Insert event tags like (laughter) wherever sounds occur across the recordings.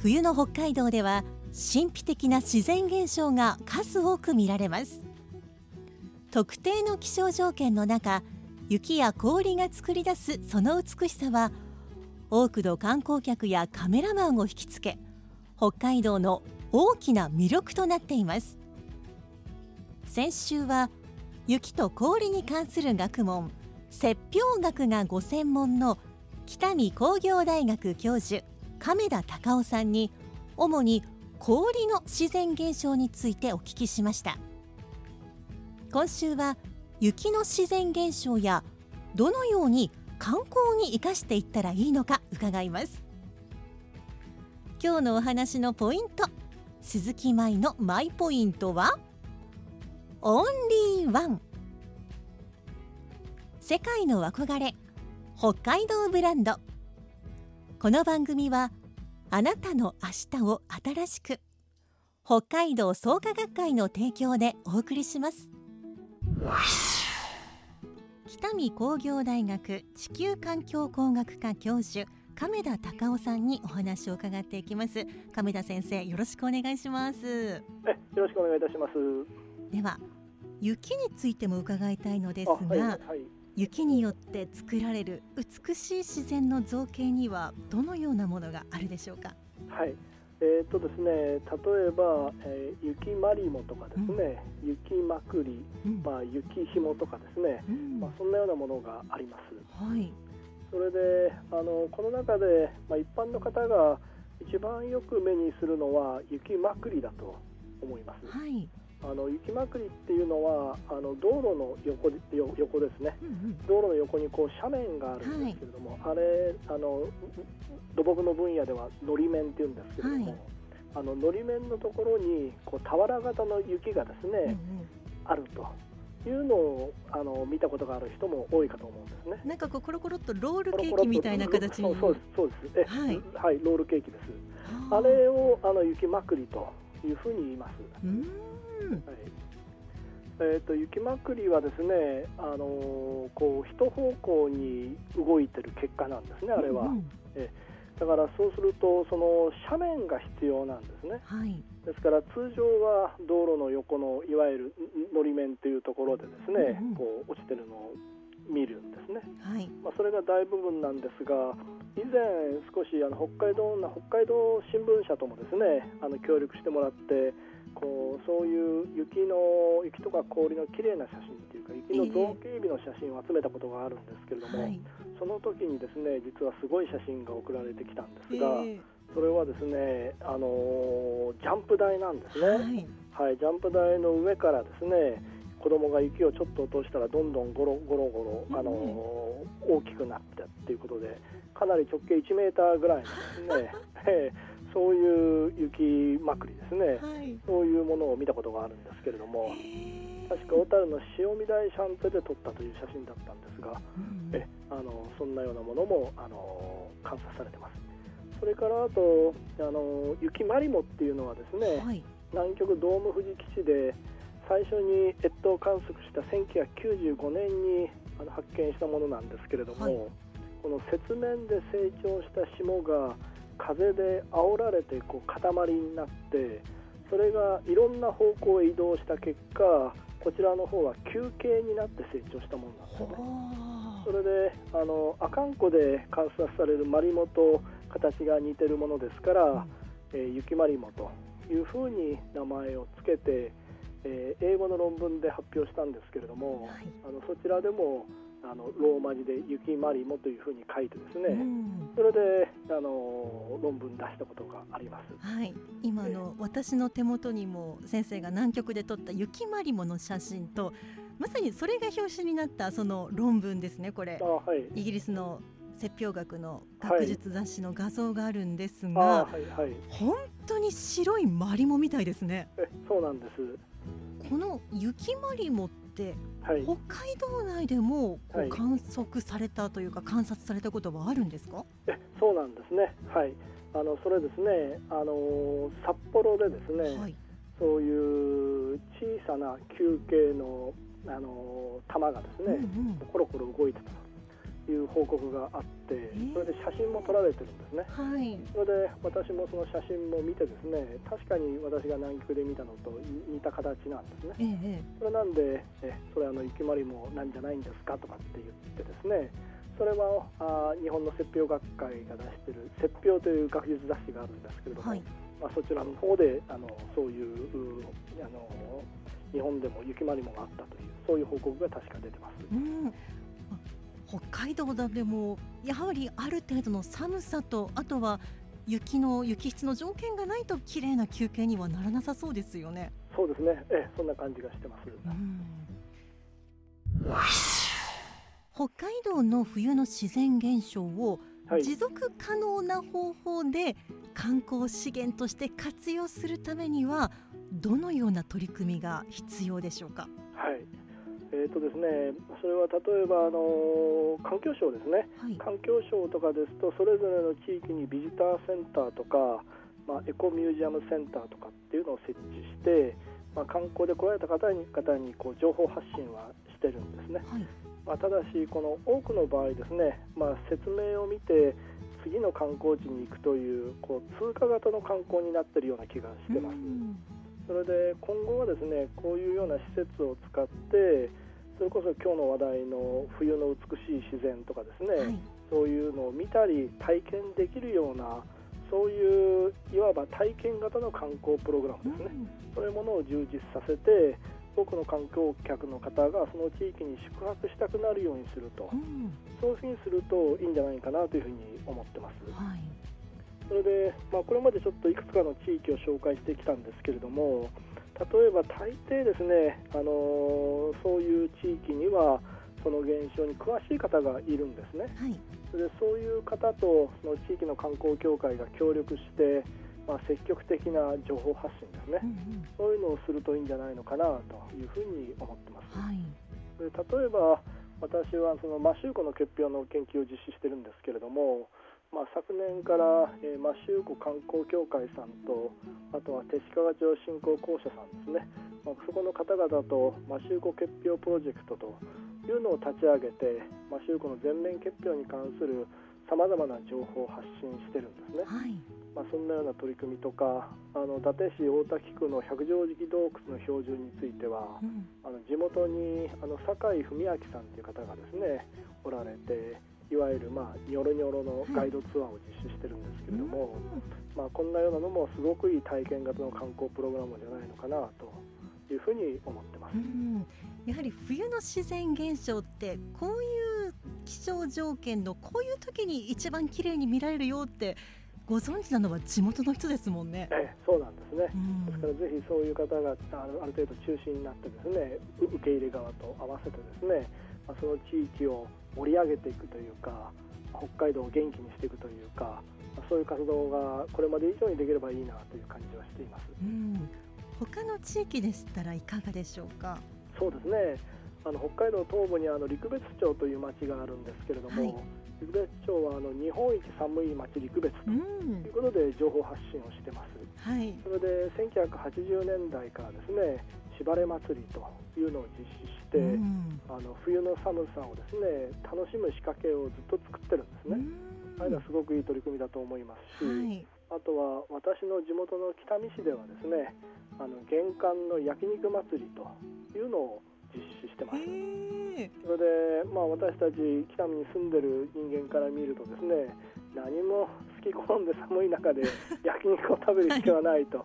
冬の北海道では神秘的な自然現象が数多く見られます。特定の気象条件の中雪や氷が作り出すその美しさは多くの観光客やカメラマンを引きつけ北海道の大きな魅力となっています。先週は雪と氷に関する学問雪氷学がご専門の北見工業大学教授亀田隆夫さんに主に氷の自然現象についてお聞きしました。今週は雪の自然現象やどのように観光に生かしていったらいいのか伺います。今日のお話のポイント鈴木舞のマイポイントはオンリーワン。世界の憧れ北海道ブランド。この番組はあなたの明日を新しく北海道創価学会の提供でお送りします北見工業大学地球環境工学科教授亀田隆夫さんにお話を伺っていきます亀田先生よろしくお願いしますえよろしくお願いいたします。では雪についても伺いたいのですが、あはいはい。雪によって作られる美しい自然の造形にはどのようなものがあるでしょうか？はい。えーっとですね、例えば、えー雪まりもとかですね、雪まくり、うんまあ雪紐とかですね、うんまあそんなようなものがあります。はいそれで、あのこの中でまあ一般の方が一番よく目にするのは雪まくりだと思います。はい、あの雪まくりっていうのはあの道路の横横ですね。うんうん。道路の横にこう斜面があるんですけれども、あれあの土木の分野ではのり面っていうんですけれども、はい。あののり面のところにこう俵型の雪がですうんね、あるというのをあの見たことがある人も多いかと思うんですね。なんかこうコロコロっとロールケーキみたいな形に。そうですそうです。えはい。はいロールケーキです。あれをあの雪まくりというふうに言います。うーん。はいえー、と雪まくりはですね、あのーこう一方向に動いてる結果なんですね、あれは。うんうんだからそうすると、その斜面が必要なんですね。はいですから通常は道路の横のいわゆるのり面というところでですね、うんうんこう落ちてるのを見るんですね。はいまあ、それが大部分なんですが、以前少しあの北海道な北海道新聞社ともですね、あの協力してもらって、こうそういう雪の雪とか氷の綺麗な写真っていうか雪の造形美の写真を集めたことがあるんですけれども、はいその時にですね実はすごい写真が送られてきたんですが、えそれはですねあのージャンプ台なんですーね。はい。はい、ジャンプ台の上からですね子供が雪をちょっと落としたらどんどんゴロゴロゴロ、あのー大きくなってっていうことでかなり直径1メーターぐらいのですね、え (laughs) え (laughs) そういう雪まくりですね。はい。そういうものを見たことがあるんですけれども確か小樽の塩見台シャンプで撮ったという写真だったんですが、うんえあのそんなようなものもあの観察されてます。それからあとあの雪まりもっていうのはですね、はい。南極ドーム富士基地で最初に越冬観測した1995年にあの発見したものなんですけれども、はい。この雪面で成長した霜が風で煽られてこう塊になってそれがいろんな方向へ移動した結果こちらの方は球形になって成長したものなんですよね。ほそれであの阿寒湖で観察されるマリモと形が似てるものですから、えー雪まりもというふうに名前をつけて、えー英語の論文で発表したんですけれども、はい。あのそちらでもあのローマ字で雪まりもというふうに書いてですね、うん。それであの論文出したことがあります。はい、今あの私の手元にも先生が南極で撮った雪まりもの写真とまさにそれが表紙になったその論文ですねこれ。あはい。イギリスの雪氷学の学術雑誌の画像があるんですあが、はいはい。本当に白いマリモみたいですね。えそうなんです。この雪マリモってはい北海道内でも観測されたというか観察されたことはあるんですか、えそうなんですね。はい。あのそれですね。あの札幌でですね、はい、そういう小さな球形のあの玉がですね、うんうんコロコロ動いてたという報告があってー、それで写真も撮られてるんですね。はいそれで私もその写真も見てですね、確かに私が南極で見たのと似た形なんですね。ええそれなんで、えそれあの雪まりもなんじゃないんですかとかって言ってですね、それはあ日本の雪氷学会が出している雪氷という学術雑誌があるんですけれども、はいまあ、そちらの方であのそういううあの日本でも雪まりもがあったというそういう報告が確か出てます。うん、あ北海道でもやはりある程度の寒さとあとは雪の雪質の条件がないと綺麗な休憩にはならなさそうですよね。そうですね、えそんな感じがしてます。うん北海道の冬の自然現象をはい、持続可能な方法で観光資源として活用するためにはどのような取り組みが必要でしょうか？はいえーとですね、それは例えばあの環境省ですね、はい、環境省とかですとそれぞれの地域にビジターセンターとか、まあ、エコミュージアムセンターとかっていうのを設置して、まあ、観光で来られた方に方にこう情報発信はしてるんですね、はい、まあ、ただしこの多くの場合ですね、まあ、説明を見て次の観光地に行くというこう通過型の観光になってるような気がしてます。うんそれで今後はですねこういうような施設を使ってそれこそ今日の話題の冬の美しい自然とかですね、はい。そういうのを見たり体験できるようなそういういわば体験型の観光プログラムですね、そういうものを充実させて多くの観光客の方がその地域に宿泊したくなるようにすると。うん。そういうふうにするといいんじゃないかなというふうに思ってます。はいそれで、まあ、これまでちょっといくつかの地域を紹介してきたんですけれども例えば大抵ですね、あのそういう地域にはその現象に詳しい方がいるんですね。はい。それでそういう方とその地域の観光協会が協力して、まあ、積極的な情報発信ですね。うんうん。そういうのをするといいんじゃないのかなというふうに思ってます。はい。で例えば私はそのマシューコの結氷の研究を実施してるんですけれども、まあ、昨年から、えーマシューコ観光協会さんとあとは勅使河町振興公社さんですね、まあ、そこの方々とマシューコ結氷プロジェクトというのを立ち上げてマシューコの全面結氷に関するさまざまな情報を発信してるんですね。はい。まあ、そんなような取り組みとかあの伊達市大滝区の百丈敷洞窟の標準についてはうん。あの地元にあの酒井文明さんという方がですねおられていわゆるまあニョロニョロのガイドツアーを実施してるんですけれども、まあ、こんなようなのもすごくいい体験型の観光プログラムじゃないのかなというふうに思ってます。う。んやはり冬の自然現象ってこういう気象条件のこういう時に一番綺麗に見られるよってご存知なのは地元の人ですもんね。ええそうなんですね。うん。ですからぜひそういう方がある程度中心になってですねう受け入れ側と合わせてですね、まあ、その地域を盛り上げていくというか北海道を元気にしていくというか、まあそういう活動がこれまで以上にできればいいなという感じはしています。うん他の地域でしたらいかがでしょうか？そうですねあの北海道東部にあの陸別町という町があるんですけれども、はい陸別町はあの日本一寒い町陸別とういんうことで情報発信をしてます。はいそれで1980年代からですねしばれ祭りというのを実施して、うんあの冬の寒さをですね楽しむ仕掛けをずっと作ってるんですね。あれはすごくいい取り組みだと思いますし、はいあとは私の地元の北見市ではですねあの玄関の焼肉祭りというのを実施してます。それで、まあ、私たち北見に住んでる人間から見るとですね何も好きき込んで寒い中で焼肉を食べる必要はないとい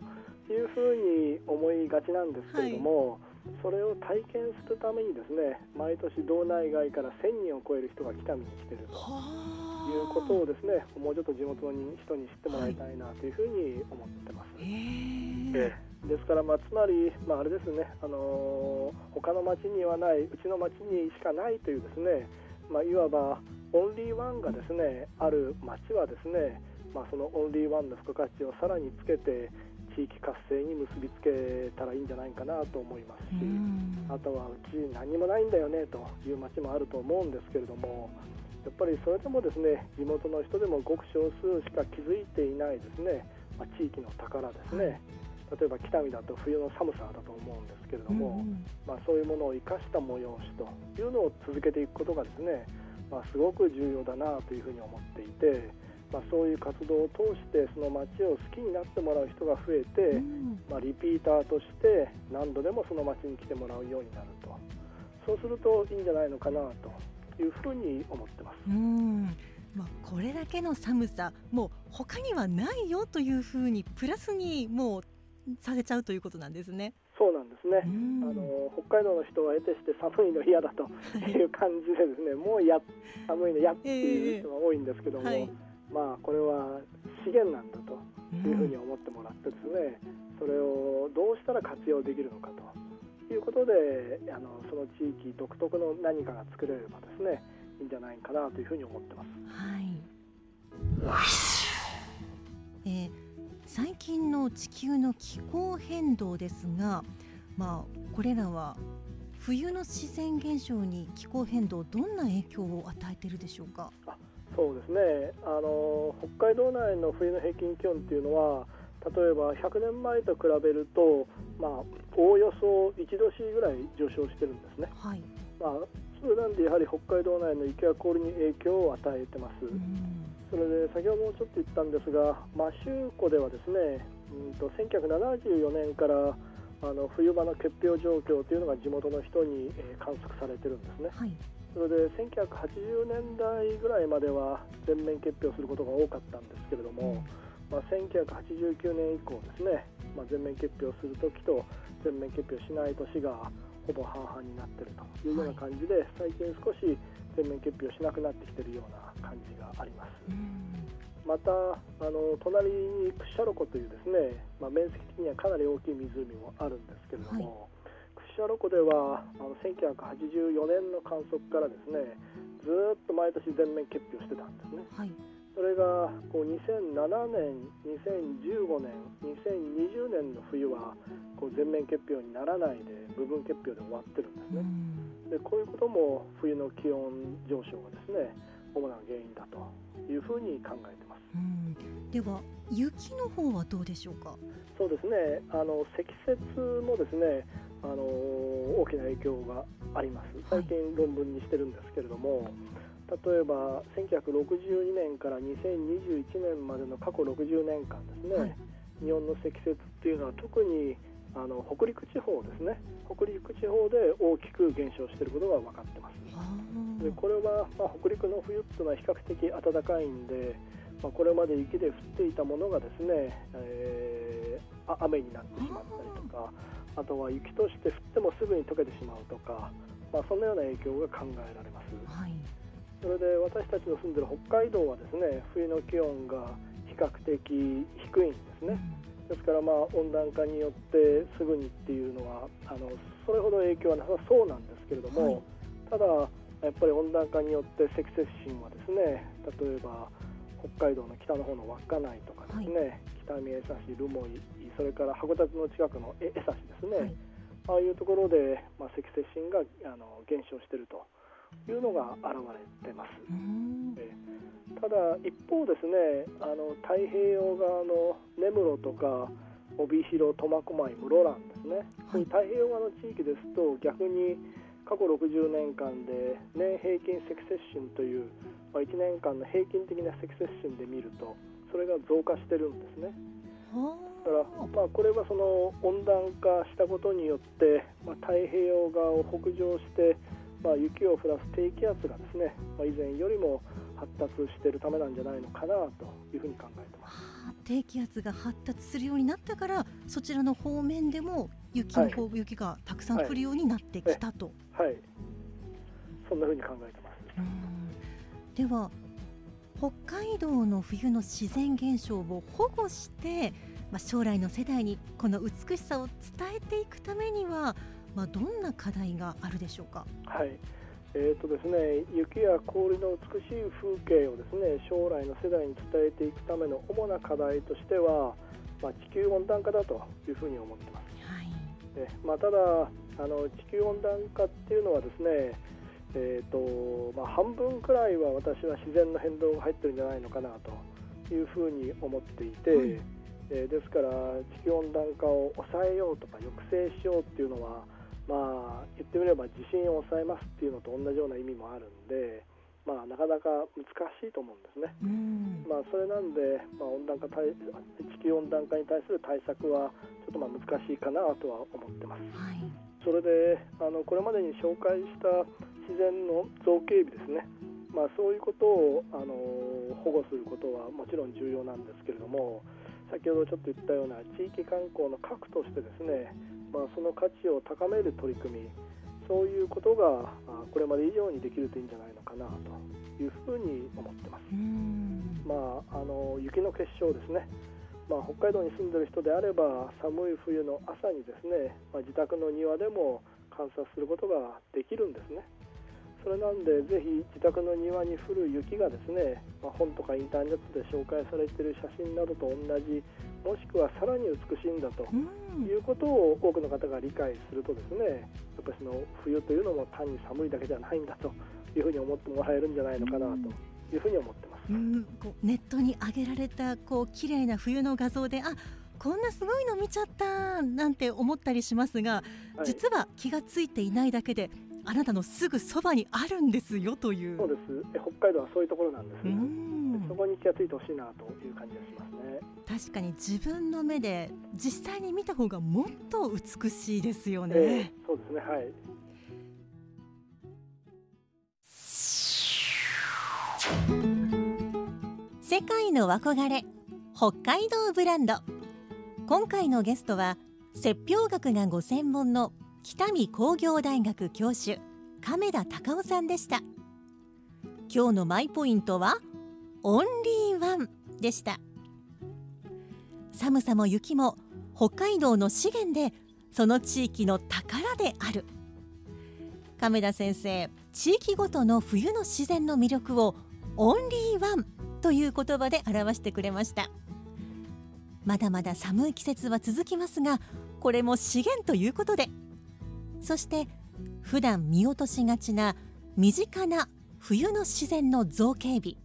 うふうに思いがちなんですけれども、それを体験するためにですね毎年道内外から1000人を超える人が北見に来てるということをですねもうちょっと地元の人に知ってもらいたいなというふうに思ってます。へーええ。ですから、まあ、つまり、まあ、あれですね、あのー他の町にはない、うちの町にしかないというですね、まあ、いわばオンリーワンがですねある町はですね、まあ、そのオンリーワンの付加価値をさらにつけて地域活性に結びつけたらいいんじゃないかなと思いますし、うん。あとはうち何もないんだよねという町もあると思うんですけれどもやっぱりそれでもですね地元の人でもごく少数しか気づいていないですね、まあ、地域の宝ですね、例えば北見だと冬の寒さだと思うんですけれども、まあ、そういうものを生かした催しというのを続けていくことがですね、まあ、すごく重要だなというふうに思っていて、まあ、そういう活動を通してその街を好きになってもらう人が増えて、うん。まあ、リピーターとして何度でもその街に来てもらうようになると。そうするといいんじゃないのかなというふうに思ってます。うん。まあ、これだけの寒さもう他にはないよというふうにプラスにもうさせちゃうということなんですね。そうなんですね、うん。あの北海道の人は得てして寒いの嫌だという感じでですね、(laughs) もうや寒いの嫌っていう人が多いんですけども、はいまあこれは資源なんだというふうに思ってもらってですね、それをどうしたら活用できるのかということであのその地域独特の何かが作れればですねいいんじゃないかなというふうに思ってます。はい。えー最近の地球の気候変動ですが、まあこれらは冬の自然現象に気候変動どんな影響を与えているでしょうか？そうですね。あの北海道内の冬の平均気温っていうのは例えば100年前と比べると、まあ、おおよそ1度 C ぐらい上昇してるんですね、はい。まあ、それなんでやはり北海道内の雪や氷に影響を与えてます、うん。それで先ほどもちょっと言ったんですが摩周湖ではですねうんと1974年からあの冬場の結氷状況というのが地元の人に、えー観測されてるんですね。はい。それで1980年代ぐらいまでは全面結氷することが多かったんですけれども、まあ、1989年以降ですね、まあ、全面結氷するときと全面結氷しない年がほぼ半々になっているというような感じで、最近少し全面結氷しなくなってきているような感じがあります。うん。またあの隣にクッシャロ湖というですね、まあ、面積的にはかなり大きい湖もあるんですけれども、クッシャロ湖ではあの1984年の観測からですねずーっと毎年全面結氷してたんですね。はい。それがこう2007年2015年2020年の冬はこう全面結氷にならないで部分結氷で終わってるんですね、うん。でこういうことも冬の気温上昇がですね主な原因だというふうに考えてます。うん。では雪の方はどうでしょうか？そうですね。あの積雪もですねあの大きな影響があります。最近論文にしてるんですけれども、例えば1962年から2021年までの過去60年間ですね、はい。日本の積雪っていうのは特にあの北陸地方ですね。北陸地方で大きく減少していることが分かってます。あでこれは、まあ、北陸の冬っていうのは比較的暖かいんで、まあ、これまで雪で降っていたものがですね、えーあ雨になってしまったりとかあとは雪として降ってもすぐに溶けてしまうとか、まあ、そんなような影響が考えられます。はい。それで私たちの住んでる北海道はですね冬の気温が比較的低いんですねですからまあ温暖化によってすぐにっていうのはあのそれほど影響はなさそうなんですけれども、はい。ただやっぱり温暖化によって積雪深はですね例えば北海道の北の方の稚内とかですね、北見江差市留萌それから函館の近くの江江差ですね、はい。ああいうところで、まあ、積雪深があの減少しているというのが現れてます。うん。えただ一方ですねあの太平洋側の根室とか帯広苫小牧室蘭ですね、はい。太平洋側の地域ですと逆に過去60年間で年平均積雪深という、まあ、1年間の平均的な積雪深で見るとそれが増加してるんですね。はだから、まあ、これはその温暖化したことによって、まあ、太平洋側を北上して、まあ、雪を降らす低気圧がですね、まあ、以前よりも発達しているためなんじゃないのかなというふうに考えてます。はあ低気圧が発達するようになったからそちらの方面でも雪の方、雪がたくさん降るようになってきたと。はい、そんなふうに考えてます。うんでは北海道の冬の自然現象を保護して、まあ、将来の世代にこの美しさを伝えていくためには、まあ、どんな課題があるでしょうか？はいえーとですね、雪や氷の美しい風景をですね将来の世代に伝えていくための主な課題としては、まあ、地球温暖化だというふうに思ってます。はいえまあ、ただあの地球温暖化っていうのはですね、えーとまあ、半分くらいは私は自然の変動が入ってるんじゃないのかなというふうに思っていて、はいえーですから地球温暖化を抑えようとか抑制しようっていうのは、まあ、言ってみれば地震を抑えますっていうのと同じような意味もあるんで、まあ、なかなか難しいと思うんですね。うんまあ、それなんで、まあ、温暖化対地球温暖化に対する対策はちょっとまあ難しいかなとは思ってます。はいそれであのこれまでに紹介した自然の造形美ですね、まあ、そういうことをあの保護することはもちろん重要なんですけれども先ほどちょっと言ったような地域観光の核としてですね、まあ、その価値を高める取り組みそういうことがあこれまで以上にできるといいんじゃないのかなというふうに思ってます。うん。まあ、あの雪の結晶ですね、まあ、北海道に住んでる人であれば寒い冬の朝にですね、まあ、自宅の庭でも観察することができるんですねそれなんでぜひ自宅の庭に降る雪がですね、まあ、本とかインターネットで紹介されている写真などと同じもしくはさらに美しいんだとうん。いうことを多くの方が理解するとですねやっぱりその冬というのも単に寒いだけじゃないんだというふうに思ってもらえるんじゃないのかなというふうに思ってます。うん。こうネットに上げられたこう綺麗な冬の画像であこんなすごいの見ちゃったなんて思ったりしますが、はい。実は気がついていないだけであなたのすぐそばにあるんですよという。そうですえ北海道はそういうところなんですうね、んそこに気がついてほしいなという感じがしますね。確かに自分の目で実際に見た方がもっと美しいですよね。ええそうですね、はい。世界の憧れ北海道ブランド今回のゲストは雪氷学がご専門の北見工業大学教授亀田隆夫さんでした。今日のマイポイントはオンリーワンでした。寒さも雪も北海道の資源でその地域の宝である。亀田先生地域ごとの冬の自然の魅力をオンリーワンという言葉で表してくれました。まだまだ寒い季節は続きますがこれも資源ということでそして普段見落としがちな身近な冬の自然の造形美。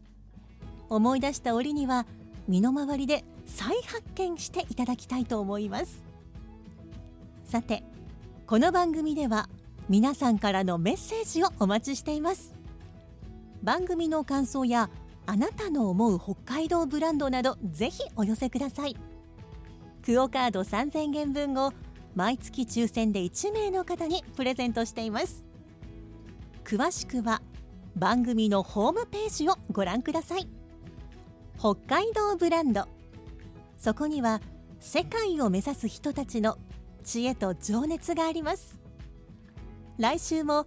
思い出した折には身の回りで再発見していただきたいと思います。さてこの番組では皆さんからのメッセージをお待ちしています。番組の感想やあなたの思う北海道ブランドなどぜひお寄せください。クオカード3000元分を毎月抽選で1名の方にプレゼントしています。詳しくは番組のホームページをご覧ください。北海道ブランド。そこには世界を目指す人たちの知恵と情熱があります。来週も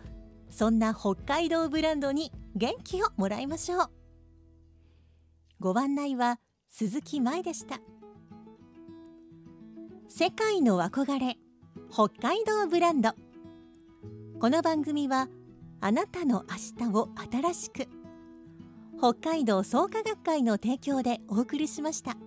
そんな北海道ブランドに元気をもらいましょう。ご案内は鈴木舞でした。世界の憧れ北海道ブランドこの番組はあなたの明日を新しく北海道創価学会の提供でお送りしました。